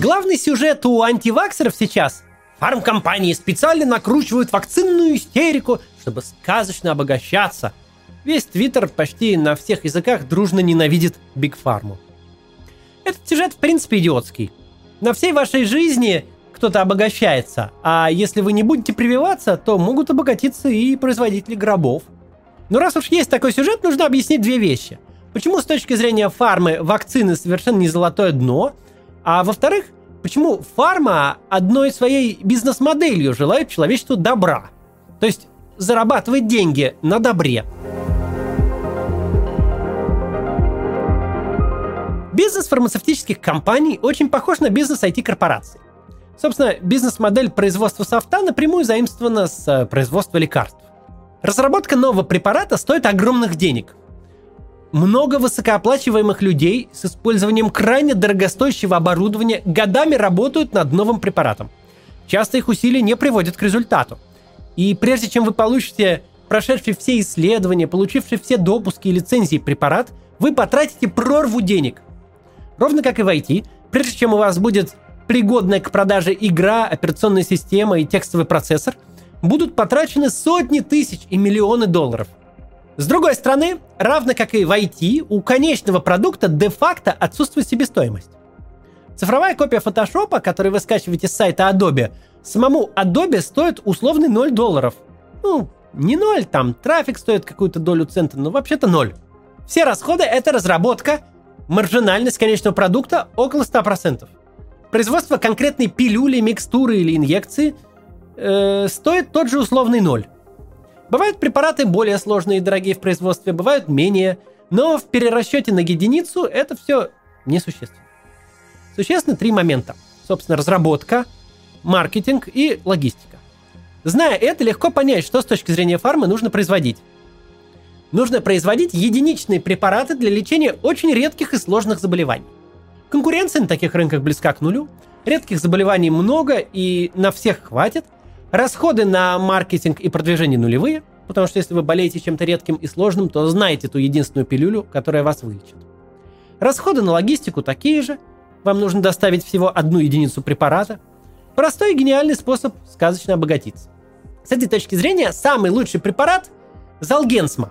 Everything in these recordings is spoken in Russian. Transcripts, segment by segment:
Главный сюжет у антиваксеров сейчас Фармкомпании специально накручивают вакцинную истерику, чтобы сказочно обогащаться. Весь Твиттер почти на всех языках дружно ненавидит Биг Фарму. Этот сюжет в принципе идиотский. На всей вашей жизни кто-то обогащается, а если вы не будете прививаться, то могут обогатиться и производители гробов. Но раз уж есть такой сюжет, нужно объяснить две вещи. Почему с точки зрения фармы вакцины совершенно не золотое дно, а во-вторых, почему фарма одной своей бизнес-моделью желает человечеству добра. То есть зарабатывать деньги на добре. Бизнес фармацевтических компаний очень похож на бизнес IT-корпораций. Собственно, бизнес-модель производства софта напрямую заимствована с э, производства лекарств. Разработка нового препарата стоит огромных денег. Много высокооплачиваемых людей с использованием крайне дорогостоящего оборудования годами работают над новым препаратом. Часто их усилия не приводят к результату. И прежде чем вы получите прошедший все исследования, получивший все допуски и лицензии препарат, вы потратите прорву денег. Ровно как и в IT, прежде чем у вас будет пригодная к продаже игра, операционная система и текстовый процессор, будут потрачены сотни тысяч и миллионы долларов. С другой стороны, равно как и в IT, у конечного продукта де-факто отсутствует себестоимость. Цифровая копия фотошопа, который вы скачиваете с сайта Adobe, самому Adobe стоит условный 0 долларов. Ну, не 0, там трафик стоит какую-то долю цента, но вообще-то 0. Все расходы — это разработка, маржинальность конечного продукта около 100%. Производство конкретной пилюли, микстуры или инъекции э, стоит тот же условный ноль. Бывают препараты более сложные и дорогие в производстве, бывают менее, но в перерасчете на единицу это все несущественно. Существенно три момента. Собственно, разработка, маркетинг и логистика. Зная это, легко понять, что с точки зрения фармы нужно производить. Нужно производить единичные препараты для лечения очень редких и сложных заболеваний. Конкуренция на таких рынках близка к нулю, редких заболеваний много и на всех хватит, расходы на маркетинг и продвижение нулевые, потому что если вы болеете чем-то редким и сложным, то знаете ту единственную пилюлю, которая вас вылечит. Расходы на логистику такие же, вам нужно доставить всего одну единицу препарата. Простой и гениальный способ сказочно обогатиться. С этой точки зрения, самый лучший препарат – Залгенсма.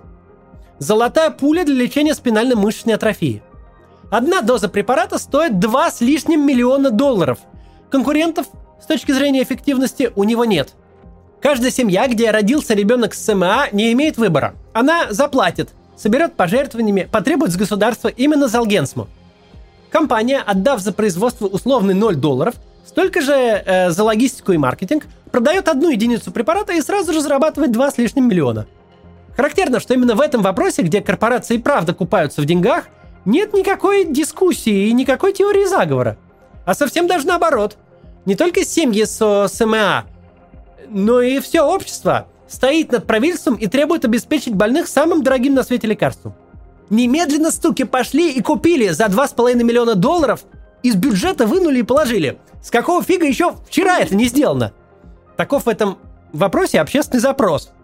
Золотая пуля для лечения спинально-мышечной атрофии. Одна доза препарата стоит 2 с лишним миллиона долларов. Конкурентов с точки зрения эффективности у него нет. Каждая семья, где родился ребенок с СМА, не имеет выбора. Она заплатит, соберет пожертвованиями, потребует с государства именно за. Компания, отдав за производство условный 0 долларов, столько же э, за логистику и маркетинг, продает одну единицу препарата и сразу же зарабатывает 2 с лишним миллиона. Характерно, что именно в этом вопросе, где корпорации правда купаются в деньгах, нет никакой дискуссии и никакой теории заговора. А совсем даже наоборот. Не только семьи с СМА, но и все общество стоит над правительством и требует обеспечить больных самым дорогим на свете лекарством. Немедленно стуки пошли и купили за 2,5 миллиона долларов, из бюджета вынули и положили. С какого фига еще вчера это не сделано? Таков в этом вопросе общественный запрос –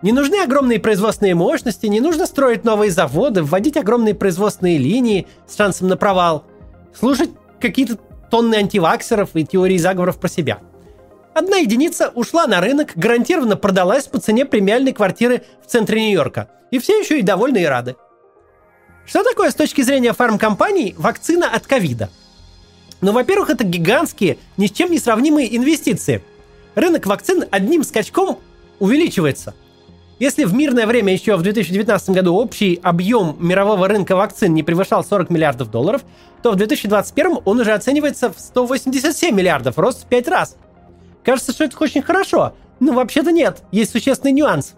не нужны огромные производственные мощности, не нужно строить новые заводы, вводить огромные производственные линии с шансом на провал, слушать какие-то тонны антиваксеров и теории заговоров про себя. Одна единица ушла на рынок, гарантированно продалась по цене премиальной квартиры в центре Нью-Йорка. И все еще и довольны и рады. Что такое с точки зрения фармкомпаний вакцина от ковида? Ну, во-первых, это гигантские, ни с чем не сравнимые инвестиции. Рынок вакцин одним скачком увеличивается – если в мирное время еще в 2019 году общий объем мирового рынка вакцин не превышал 40 миллиардов долларов, то в 2021 он уже оценивается в 187 миллиардов, рост в 5 раз. Кажется, что это очень хорошо, но вообще-то нет, есть существенный нюанс.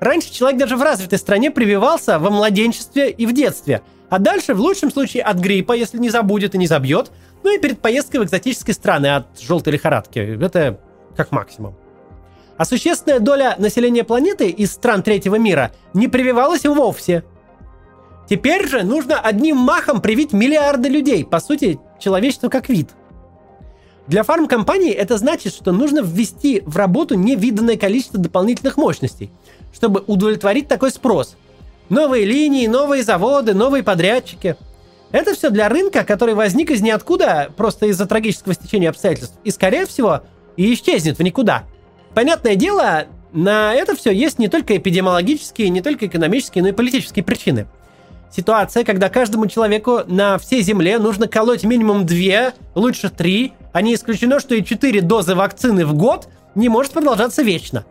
Раньше человек даже в развитой стране прививался во младенчестве и в детстве, а дальше в лучшем случае от гриппа, если не забудет и не забьет, ну и перед поездкой в экзотические страны от желтой лихорадки. Это как максимум. А существенная доля населения планеты из стран третьего мира не прививалась вовсе. Теперь же нужно одним махом привить миллиарды людей, по сути, человечество как вид. Для фармкомпании это значит, что нужно ввести в работу невиданное количество дополнительных мощностей, чтобы удовлетворить такой спрос. Новые линии, новые заводы, новые подрядчики. Это все для рынка, который возник из ниоткуда, просто из-за трагического стечения обстоятельств, и, скорее всего, и исчезнет в никуда. Понятное дело, на это все есть не только эпидемиологические, не только экономические, но и политические причины. Ситуация, когда каждому человеку на всей Земле нужно колоть минимум две, лучше три, а не исключено, что и четыре дозы вакцины в год не может продолжаться вечно.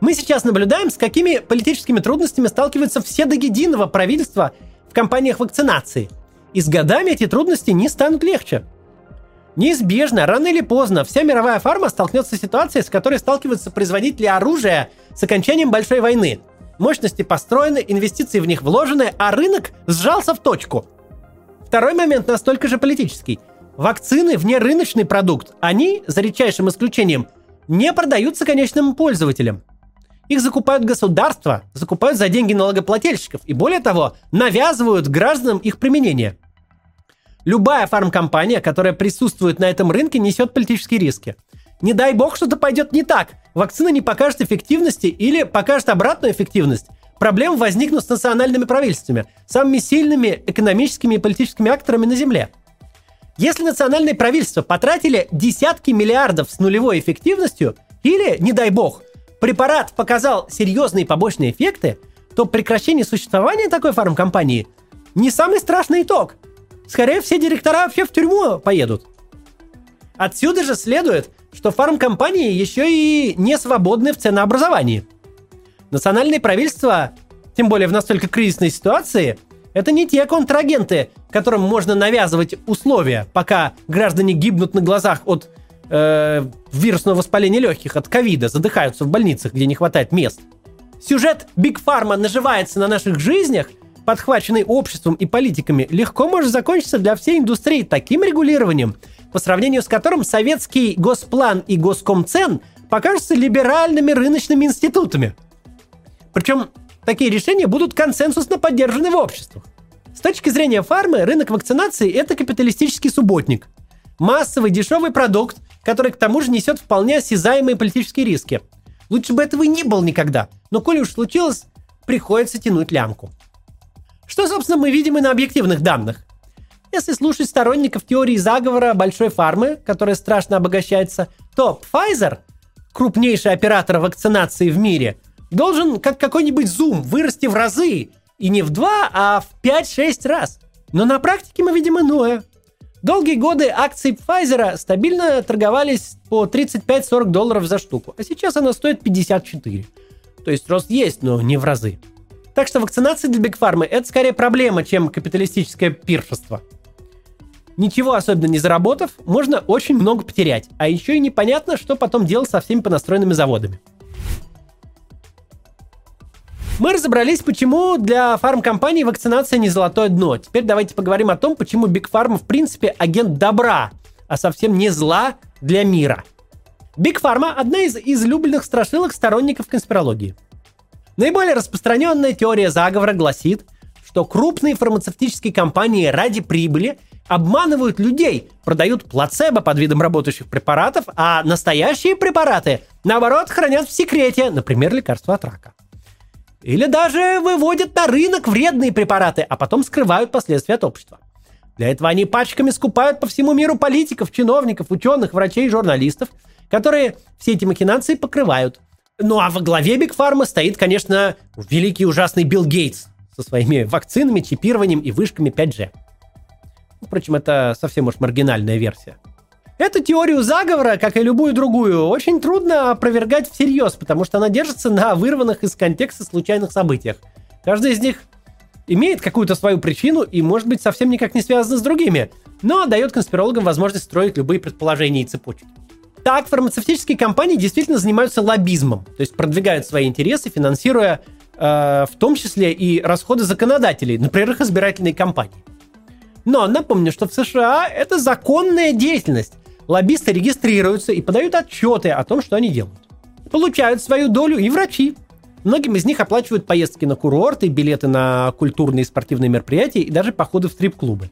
Мы сейчас наблюдаем, с какими политическими трудностями сталкиваются все до единого правительства в кампаниях вакцинации. И с годами эти трудности не станут легче. Неизбежно, рано или поздно, вся мировая фарма столкнется с ситуацией, с которой сталкиваются производители оружия с окончанием большой войны. Мощности построены, инвестиции в них вложены, а рынок сжался в точку. Второй момент настолько же политический. Вакцины вне рыночный продукт. Они, за редчайшим исключением, не продаются конечным пользователям. Их закупают государства, закупают за деньги налогоплательщиков и, более того, навязывают гражданам их применение – Любая фармкомпания, которая присутствует на этом рынке, несет политические риски. Не дай бог, что-то пойдет не так. Вакцина не покажет эффективности или покажет обратную эффективность. Проблемы возникнут с национальными правительствами, самыми сильными экономическими и политическими акторами на Земле. Если национальные правительства потратили десятки миллиардов с нулевой эффективностью, или, не дай бог, препарат показал серьезные побочные эффекты, то прекращение существования такой фармкомпании не самый страшный итог – Скорее, все директора вообще в тюрьму поедут. Отсюда же следует, что фармкомпании еще и не свободны в ценообразовании. Национальные правительства, тем более в настолько кризисной ситуации, это не те контрагенты, которым можно навязывать условия, пока граждане гибнут на глазах от э, вирусного воспаления легких, от ковида, задыхаются в больницах, где не хватает мест. Сюжет Биг Фарма наживается на наших жизнях – подхваченный обществом и политиками, легко может закончиться для всей индустрии таким регулированием, по сравнению с которым советский госплан и госкомцен покажутся либеральными рыночными институтами. Причем такие решения будут консенсусно поддержаны в обществах. С точки зрения фармы, рынок вакцинации – это капиталистический субботник. Массовый дешевый продукт, который к тому же несет вполне осязаемые политические риски. Лучше бы этого и не было никогда, но коли уж случилось, приходится тянуть лямку. Что, собственно, мы видим и на объективных данных. Если слушать сторонников теории заговора большой фармы, которая страшно обогащается, то Pfizer, крупнейший оператор вакцинации в мире, должен, как какой-нибудь Zoom, вырасти в разы. И не в два, а в 5-6 раз. Но на практике мы видим иное. Долгие годы акции Pfizer стабильно торговались по 35-40 долларов за штуку, а сейчас она стоит 54. То есть рост есть, но не в разы. Так что вакцинация для Бигфармы – это скорее проблема, чем капиталистическое пиршество. Ничего особенно не заработав, можно очень много потерять. А еще и непонятно, что потом делать со всеми понастроенными заводами. Мы разобрались, почему для фармкомпаний вакцинация не золотое дно. Теперь давайте поговорим о том, почему Биг Фарма в принципе агент добра, а совсем не зла для мира. Биг Фарма – одна из излюбленных страшилок сторонников конспирологии – Наиболее распространенная теория заговора гласит, что крупные фармацевтические компании ради прибыли обманывают людей, продают плацебо под видом работающих препаратов, а настоящие препараты, наоборот, хранят в секрете, например, лекарства от рака. Или даже выводят на рынок вредные препараты, а потом скрывают последствия от общества. Для этого они пачками скупают по всему миру политиков, чиновников, ученых, врачей, журналистов, которые все эти махинации покрывают. Ну а во главе Биг Фарма стоит, конечно, великий ужасный Билл Гейтс со своими вакцинами, чипированием и вышками 5G. Впрочем, это совсем уж маргинальная версия. Эту теорию заговора, как и любую другую, очень трудно опровергать всерьез, потому что она держится на вырванных из контекста случайных событиях. Каждый из них имеет какую-то свою причину и, может быть, совсем никак не связана с другими, но дает конспирологам возможность строить любые предположения и цепочки. Так, фармацевтические компании действительно занимаются лоббизмом, то есть продвигают свои интересы, финансируя э, в том числе и расходы законодателей, например, их избирательные кампании. Но напомню, что в США это законная деятельность. Лоббисты регистрируются и подают отчеты о том, что они делают. Получают свою долю и врачи. Многим из них оплачивают поездки на курорты, билеты на культурные и спортивные мероприятия и даже походы в стрип-клубы.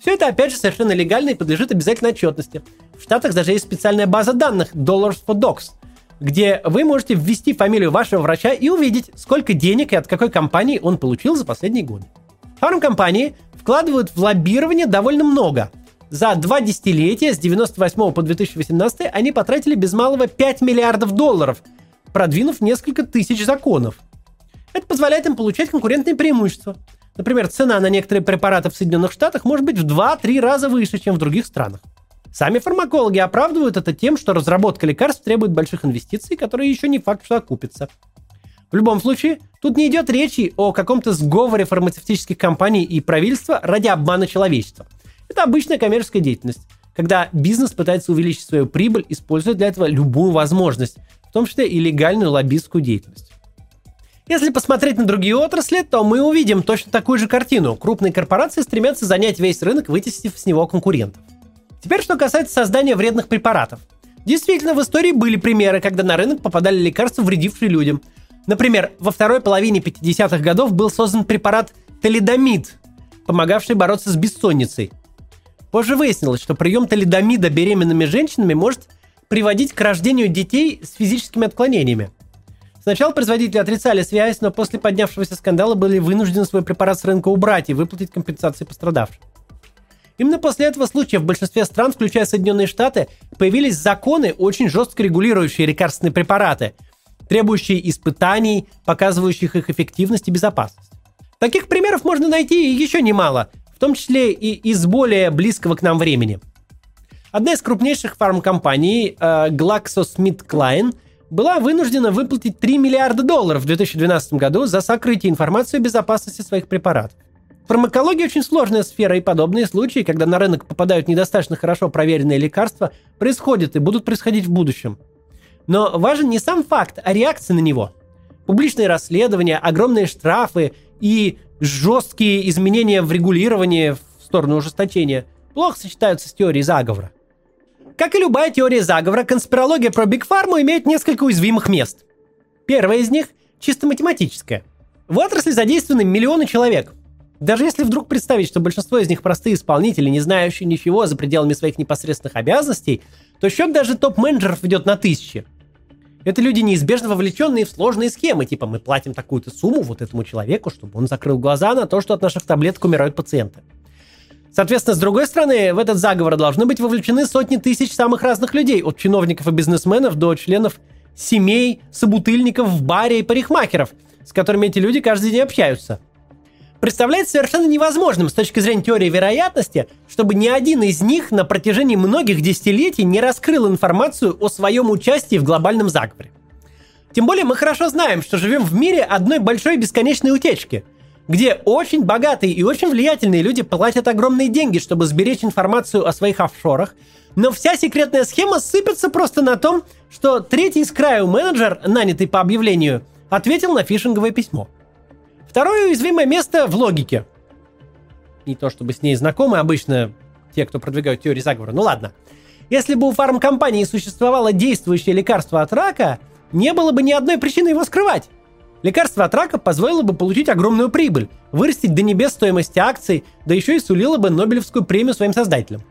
Все это, опять же, совершенно легально и подлежит обязательной отчетности. В Штатах даже есть специальная база данных Dollars for Dogs, где вы можете ввести фамилию вашего врача и увидеть, сколько денег и от какой компании он получил за последние годы. Фармкомпании вкладывают в лоббирование довольно много. За два десятилетия, с 98 по 2018, они потратили без малого 5 миллиардов долларов, продвинув несколько тысяч законов. Это позволяет им получать конкурентные преимущества. Например, цена на некоторые препараты в Соединенных Штатах может быть в 2-3 раза выше, чем в других странах. Сами фармакологи оправдывают это тем, что разработка лекарств требует больших инвестиций, которые еще не факт, что окупятся. В любом случае, тут не идет речи о каком-то сговоре фармацевтических компаний и правительства ради обмана человечества. Это обычная коммерческая деятельность, когда бизнес пытается увеличить свою прибыль, используя для этого любую возможность, в том числе и легальную лоббистскую деятельность. Если посмотреть на другие отрасли, то мы увидим точно такую же картину. Крупные корпорации стремятся занять весь рынок, вытеснив с него конкурентов. Теперь, что касается создания вредных препаратов. Действительно, в истории были примеры, когда на рынок попадали лекарства, вредившие людям. Например, во второй половине 50-х годов был создан препарат талидомид, помогавший бороться с бессонницей. Позже выяснилось, что прием талидомида беременными женщинами может приводить к рождению детей с физическими отклонениями. Сначала производители отрицали связь, но после поднявшегося скандала были вынуждены свой препарат с рынка убрать и выплатить компенсации пострадавшим. Именно после этого случая в большинстве стран, включая Соединенные Штаты, появились законы, очень жестко регулирующие лекарственные препараты, требующие испытаний, показывающих их эффективность и безопасность. Таких примеров можно найти еще немало, в том числе и из более близкого к нам времени. Одна из крупнейших фармкомпаний, э, GlaxoSmithKline, была вынуждена выплатить 3 миллиарда долларов в 2012 году за сокрытие информации о безопасности своих препаратов. Фармакология очень сложная сфера, и подобные случаи, когда на рынок попадают недостаточно хорошо проверенные лекарства, происходят и будут происходить в будущем. Но важен не сам факт, а реакция на него. Публичные расследования, огромные штрафы и жесткие изменения в регулировании в сторону ужесточения плохо сочетаются с теорией заговора. Как и любая теория заговора, конспирология про Биг Фарму имеет несколько уязвимых мест. Первое из них чисто математическое. В отрасли задействованы миллионы человек. Даже если вдруг представить, что большинство из них простые исполнители, не знающие ничего за пределами своих непосредственных обязанностей, то счет даже топ-менеджеров ведет на тысячи. Это люди, неизбежно вовлеченные в сложные схемы, типа мы платим такую-то сумму вот этому человеку, чтобы он закрыл глаза на то, что от наших таблеток умирают пациенты. Соответственно, с другой стороны, в этот заговор должны быть вовлечены сотни тысяч самых разных людей, от чиновников и бизнесменов до членов семей, собутыльников в баре и парикмахеров, с которыми эти люди каждый день общаются – представляется совершенно невозможным с точки зрения теории вероятности, чтобы ни один из них на протяжении многих десятилетий не раскрыл информацию о своем участии в глобальном заговоре. Тем более мы хорошо знаем, что живем в мире одной большой бесконечной утечки, где очень богатые и очень влиятельные люди платят огромные деньги, чтобы сберечь информацию о своих офшорах, но вся секретная схема сыпется просто на том, что третий из краю менеджер, нанятый по объявлению, ответил на фишинговое письмо – Второе уязвимое место в логике. Не то чтобы с ней знакомы обычно те, кто продвигают теорию заговора. Ну ладно. Если бы у фармкомпании существовало действующее лекарство от рака, не было бы ни одной причины его скрывать. Лекарство от рака позволило бы получить огромную прибыль, вырастить до небес стоимость акций, да еще и сулило бы Нобелевскую премию своим создателям.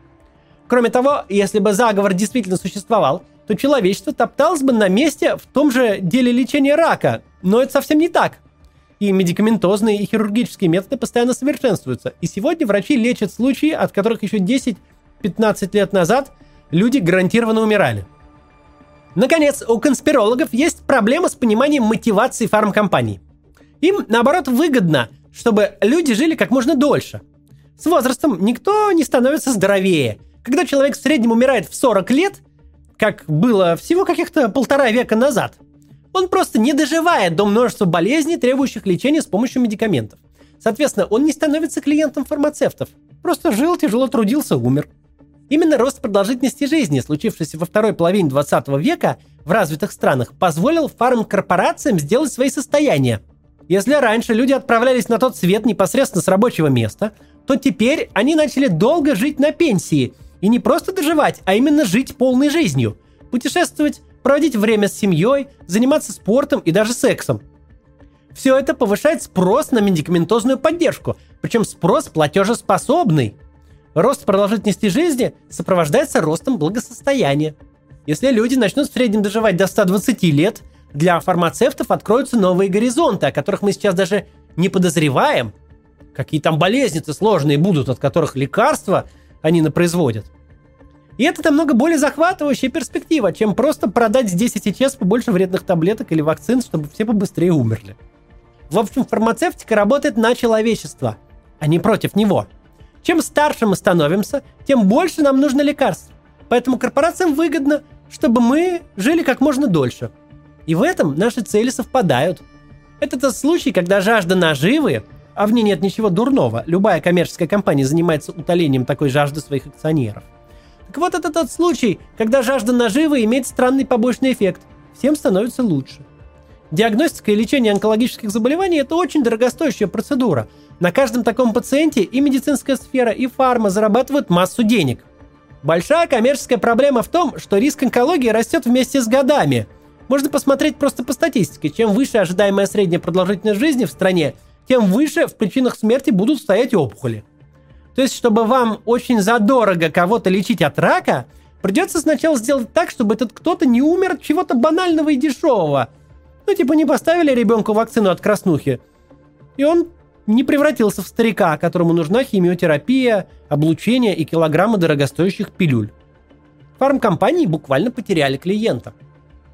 Кроме того, если бы заговор действительно существовал, то человечество топталось бы на месте в том же деле лечения рака, но это совсем не так – и медикаментозные и хирургические методы постоянно совершенствуются. И сегодня врачи лечат случаи, от которых еще 10-15 лет назад люди гарантированно умирали. Наконец, у конспирологов есть проблема с пониманием мотивации фармкомпаний. Им, наоборот, выгодно, чтобы люди жили как можно дольше. С возрастом никто не становится здоровее. Когда человек в среднем умирает в 40 лет, как было всего каких-то полтора века назад – он просто не доживает до множества болезней, требующих лечения с помощью медикаментов. Соответственно, он не становится клиентом фармацевтов. Просто жил, тяжело трудился, умер. Именно рост продолжительности жизни, случившийся во второй половине 20 века в развитых странах, позволил фармкорпорациям сделать свои состояния. Если раньше люди отправлялись на тот свет непосредственно с рабочего места, то теперь они начали долго жить на пенсии. И не просто доживать, а именно жить полной жизнью. Путешествовать проводить время с семьей, заниматься спортом и даже сексом. Все это повышает спрос на медикаментозную поддержку, причем спрос платежеспособный. Рост продолжительности жизни сопровождается ростом благосостояния. Если люди начнут в среднем доживать до 120 лет, для фармацевтов откроются новые горизонты, о которых мы сейчас даже не подозреваем. какие там болезни-то сложные будут, от которых лекарства они производят. И это намного более захватывающая перспектива, чем просто продать здесь и сейчас побольше вредных таблеток или вакцин, чтобы все побыстрее умерли. В общем, фармацевтика работает на человечество, а не против него. Чем старше мы становимся, тем больше нам нужно лекарств. Поэтому корпорациям выгодно, чтобы мы жили как можно дольше. И в этом наши цели совпадают. Это тот случай, когда жажда наживы, а в ней нет ничего дурного, любая коммерческая компания занимается утолением такой жажды своих акционеров – так вот это тот случай, когда жажда наживы имеет странный побочный эффект. Всем становится лучше. Диагностика и лечение онкологических заболеваний – это очень дорогостоящая процедура. На каждом таком пациенте и медицинская сфера, и фарма зарабатывают массу денег. Большая коммерческая проблема в том, что риск онкологии растет вместе с годами. Можно посмотреть просто по статистике. Чем выше ожидаемая средняя продолжительность жизни в стране, тем выше в причинах смерти будут стоять опухоли. То есть, чтобы вам очень задорого кого-то лечить от рака, придется сначала сделать так, чтобы этот кто-то не умер от чего-то банального и дешевого. Ну, типа, не поставили ребенку вакцину от краснухи, и он не превратился в старика, которому нужна химиотерапия, облучение и килограммы дорогостоящих пилюль. Фармкомпании буквально потеряли клиента.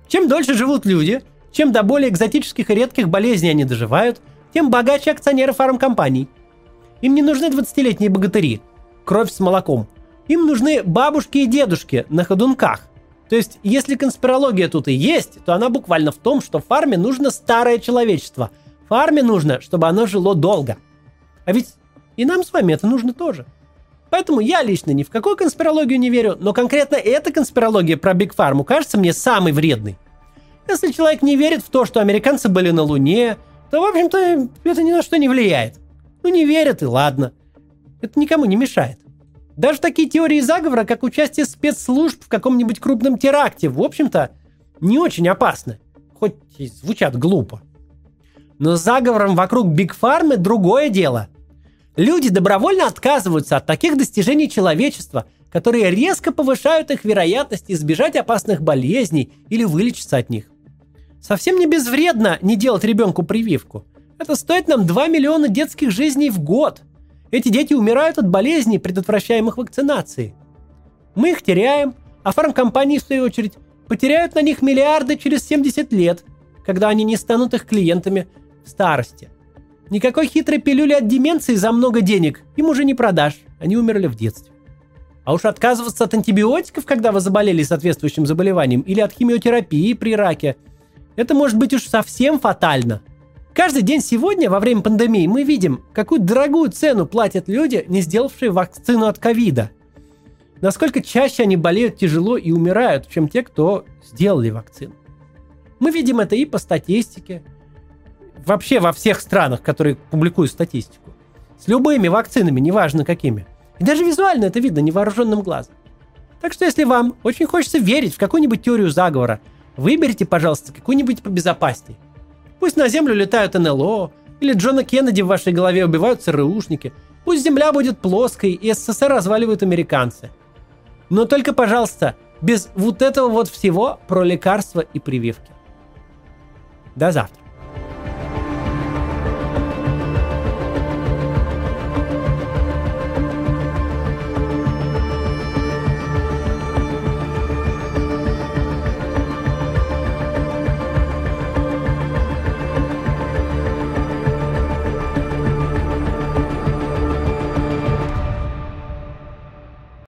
Чем дольше живут люди, чем до более экзотических и редких болезней они доживают, тем богаче акционеры фармкомпаний – им не нужны 20-летние богатыри, кровь с молоком. Им нужны бабушки и дедушки на ходунках. То есть, если конспирология тут и есть, то она буквально в том, что фарме нужно старое человечество. Фарме нужно, чтобы оно жило долго. А ведь и нам с вами это нужно тоже. Поэтому я лично ни в какую конспирологию не верю, но конкретно эта конспирология про Биг Фарму кажется мне самой вредной. Если человек не верит в то, что американцы были на Луне, то, в общем-то, это ни на что не влияет. Ну не верят и ладно. Это никому не мешает. Даже такие теории заговора, как участие спецслужб в каком-нибудь крупном теракте, в общем-то, не очень опасны. Хоть и звучат глупо. Но заговором вокруг Биг Фармы другое дело. Люди добровольно отказываются от таких достижений человечества, которые резко повышают их вероятность избежать опасных болезней или вылечиться от них. Совсем не безвредно не делать ребенку прививку – это стоит нам 2 миллиона детских жизней в год. Эти дети умирают от болезней, предотвращаемых вакцинацией. Мы их теряем, а фармкомпании, в свою очередь, потеряют на них миллиарды через 70 лет, когда они не станут их клиентами в старости. Никакой хитрой пилюли от деменции за много денег им уже не продашь, они умерли в детстве. А уж отказываться от антибиотиков, когда вы заболели соответствующим заболеванием, или от химиотерапии при раке, это может быть уж совсем фатально – Каждый день сегодня, во время пандемии, мы видим, какую дорогую цену платят люди, не сделавшие вакцину от ковида. Насколько чаще они болеют тяжело и умирают, чем те, кто сделали вакцину. Мы видим это и по статистике, вообще во всех странах, которые публикуют статистику. С любыми вакцинами, неважно какими. И даже визуально это видно невооруженным глазом. Так что если вам очень хочется верить в какую-нибудь теорию заговора, выберите, пожалуйста, какую-нибудь побезопасней. Пусть на Землю летают НЛО, или Джона Кеннеди в вашей голове убивают ЦРУшники. Пусть Земля будет плоской, и СССР разваливают американцы. Но только, пожалуйста, без вот этого вот всего про лекарства и прививки. До завтра.